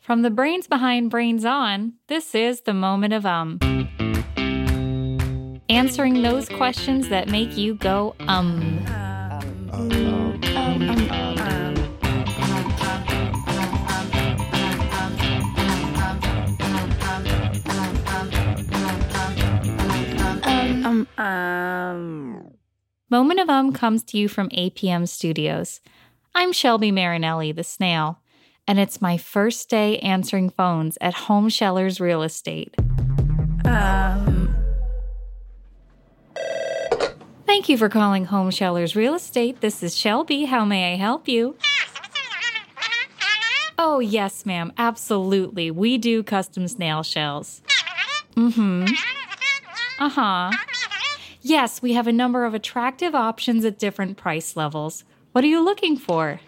From the brains behind Brains On, this is the moment of um. Answering those questions that make you go um. Um, um. Moment of Um comes to you from APM Studios. I'm Shelby Marinelli, the snail, and it's my first day answering phones at Home Shellers Real Estate. Um, Thank you for calling Home Shellers Real Estate. This is Shelby. How may I help you? Oh, yes, ma'am. Absolutely. We do custom snail shells. Mm hmm. Uh huh. Yes, we have a number of attractive options at different price levels. What are you looking for?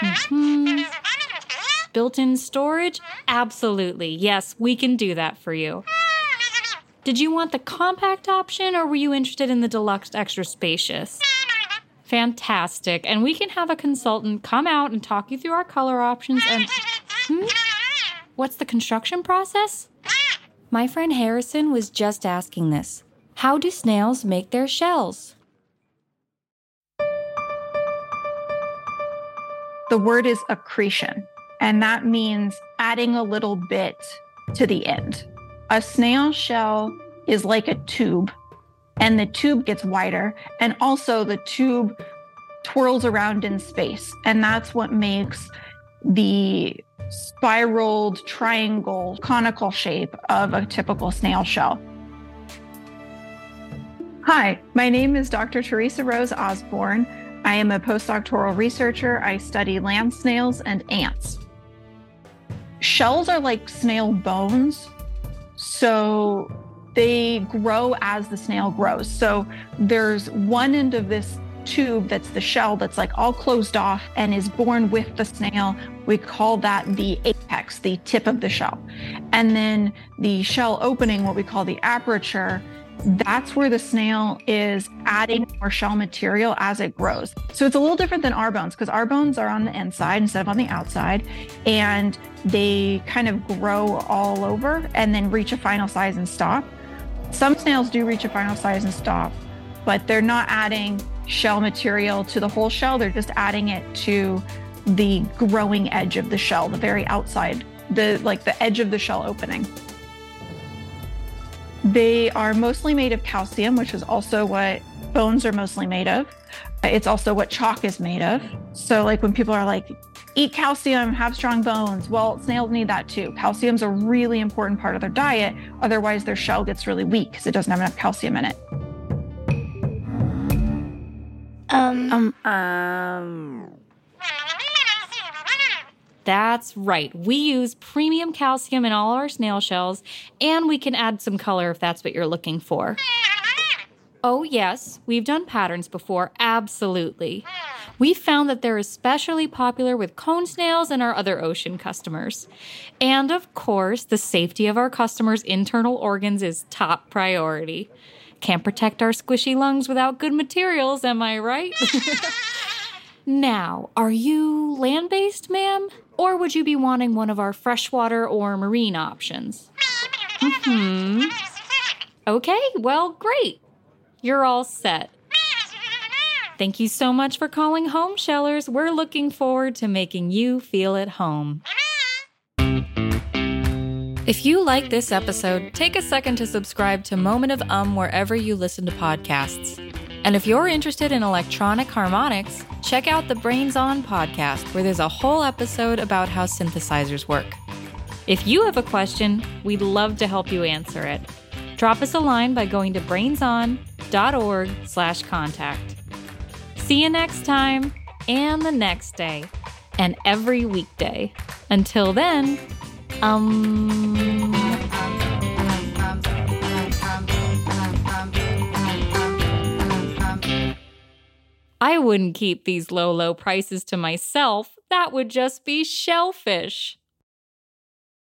Mhm. Built in storage? Absolutely. Yes, we can do that for you. Did you want the compact option or were you interested in the deluxe extra spacious? Fantastic. And we can have a consultant come out and talk you through our color options and. Hmm? What's the construction process? My friend Harrison was just asking this. How do snails make their shells? The word is accretion, and that means adding a little bit to the end. A snail shell is like a tube, and the tube gets wider, and also the tube twirls around in space. And that's what makes the spiraled triangle conical shape of a typical snail shell. Hi, my name is Dr. Teresa Rose Osborne. I am a postdoctoral researcher. I study land snails and ants. Shells are like snail bones, so they grow as the snail grows. So there's one end of this tube that's the shell that's like all closed off and is born with the snail. We call that the apex, the tip of the shell. And then the shell opening, what we call the aperture, that's where the snail is adding more shell material as it grows. So it's a little different than our bones because our bones are on the inside instead of on the outside, and they kind of grow all over and then reach a final size and stop. Some snails do reach a final size and stop, but they're not adding shell material to the whole shell. They're just adding it to the growing edge of the shell, the very outside, the like the edge of the shell opening. They are mostly made of calcium, which is also what bones are mostly made of. It's also what chalk is made of. So, like when people are like, eat calcium, have strong bones, well, snails need that too. Calcium's a really important part of their diet. Otherwise, their shell gets really weak because it doesn't have enough calcium in it. Um, Um, um, That's right. We use premium calcium in all our snail shells, and we can add some color if that's what you're looking for. Oh, yes, we've done patterns before, absolutely. We found that they're especially popular with cone snails and our other ocean customers. And of course, the safety of our customers' internal organs is top priority. Can't protect our squishy lungs without good materials, am I right? Now, are you land based, ma'am? Or would you be wanting one of our freshwater or marine options? Hmm. Okay, well, great. You're all set. Thank you so much for calling Home Shellers. We're looking forward to making you feel at home. If you like this episode, take a second to subscribe to Moment of Um wherever you listen to podcasts. And if you're interested in electronic harmonics, check out the Brains On podcast, where there's a whole episode about how synthesizers work. If you have a question, we'd love to help you answer it. Drop us a line by going to brainson.org slash contact. See you next time, and the next day, and every weekday. Until then, um... I wouldn't keep these low, low prices to myself. That would just be shellfish.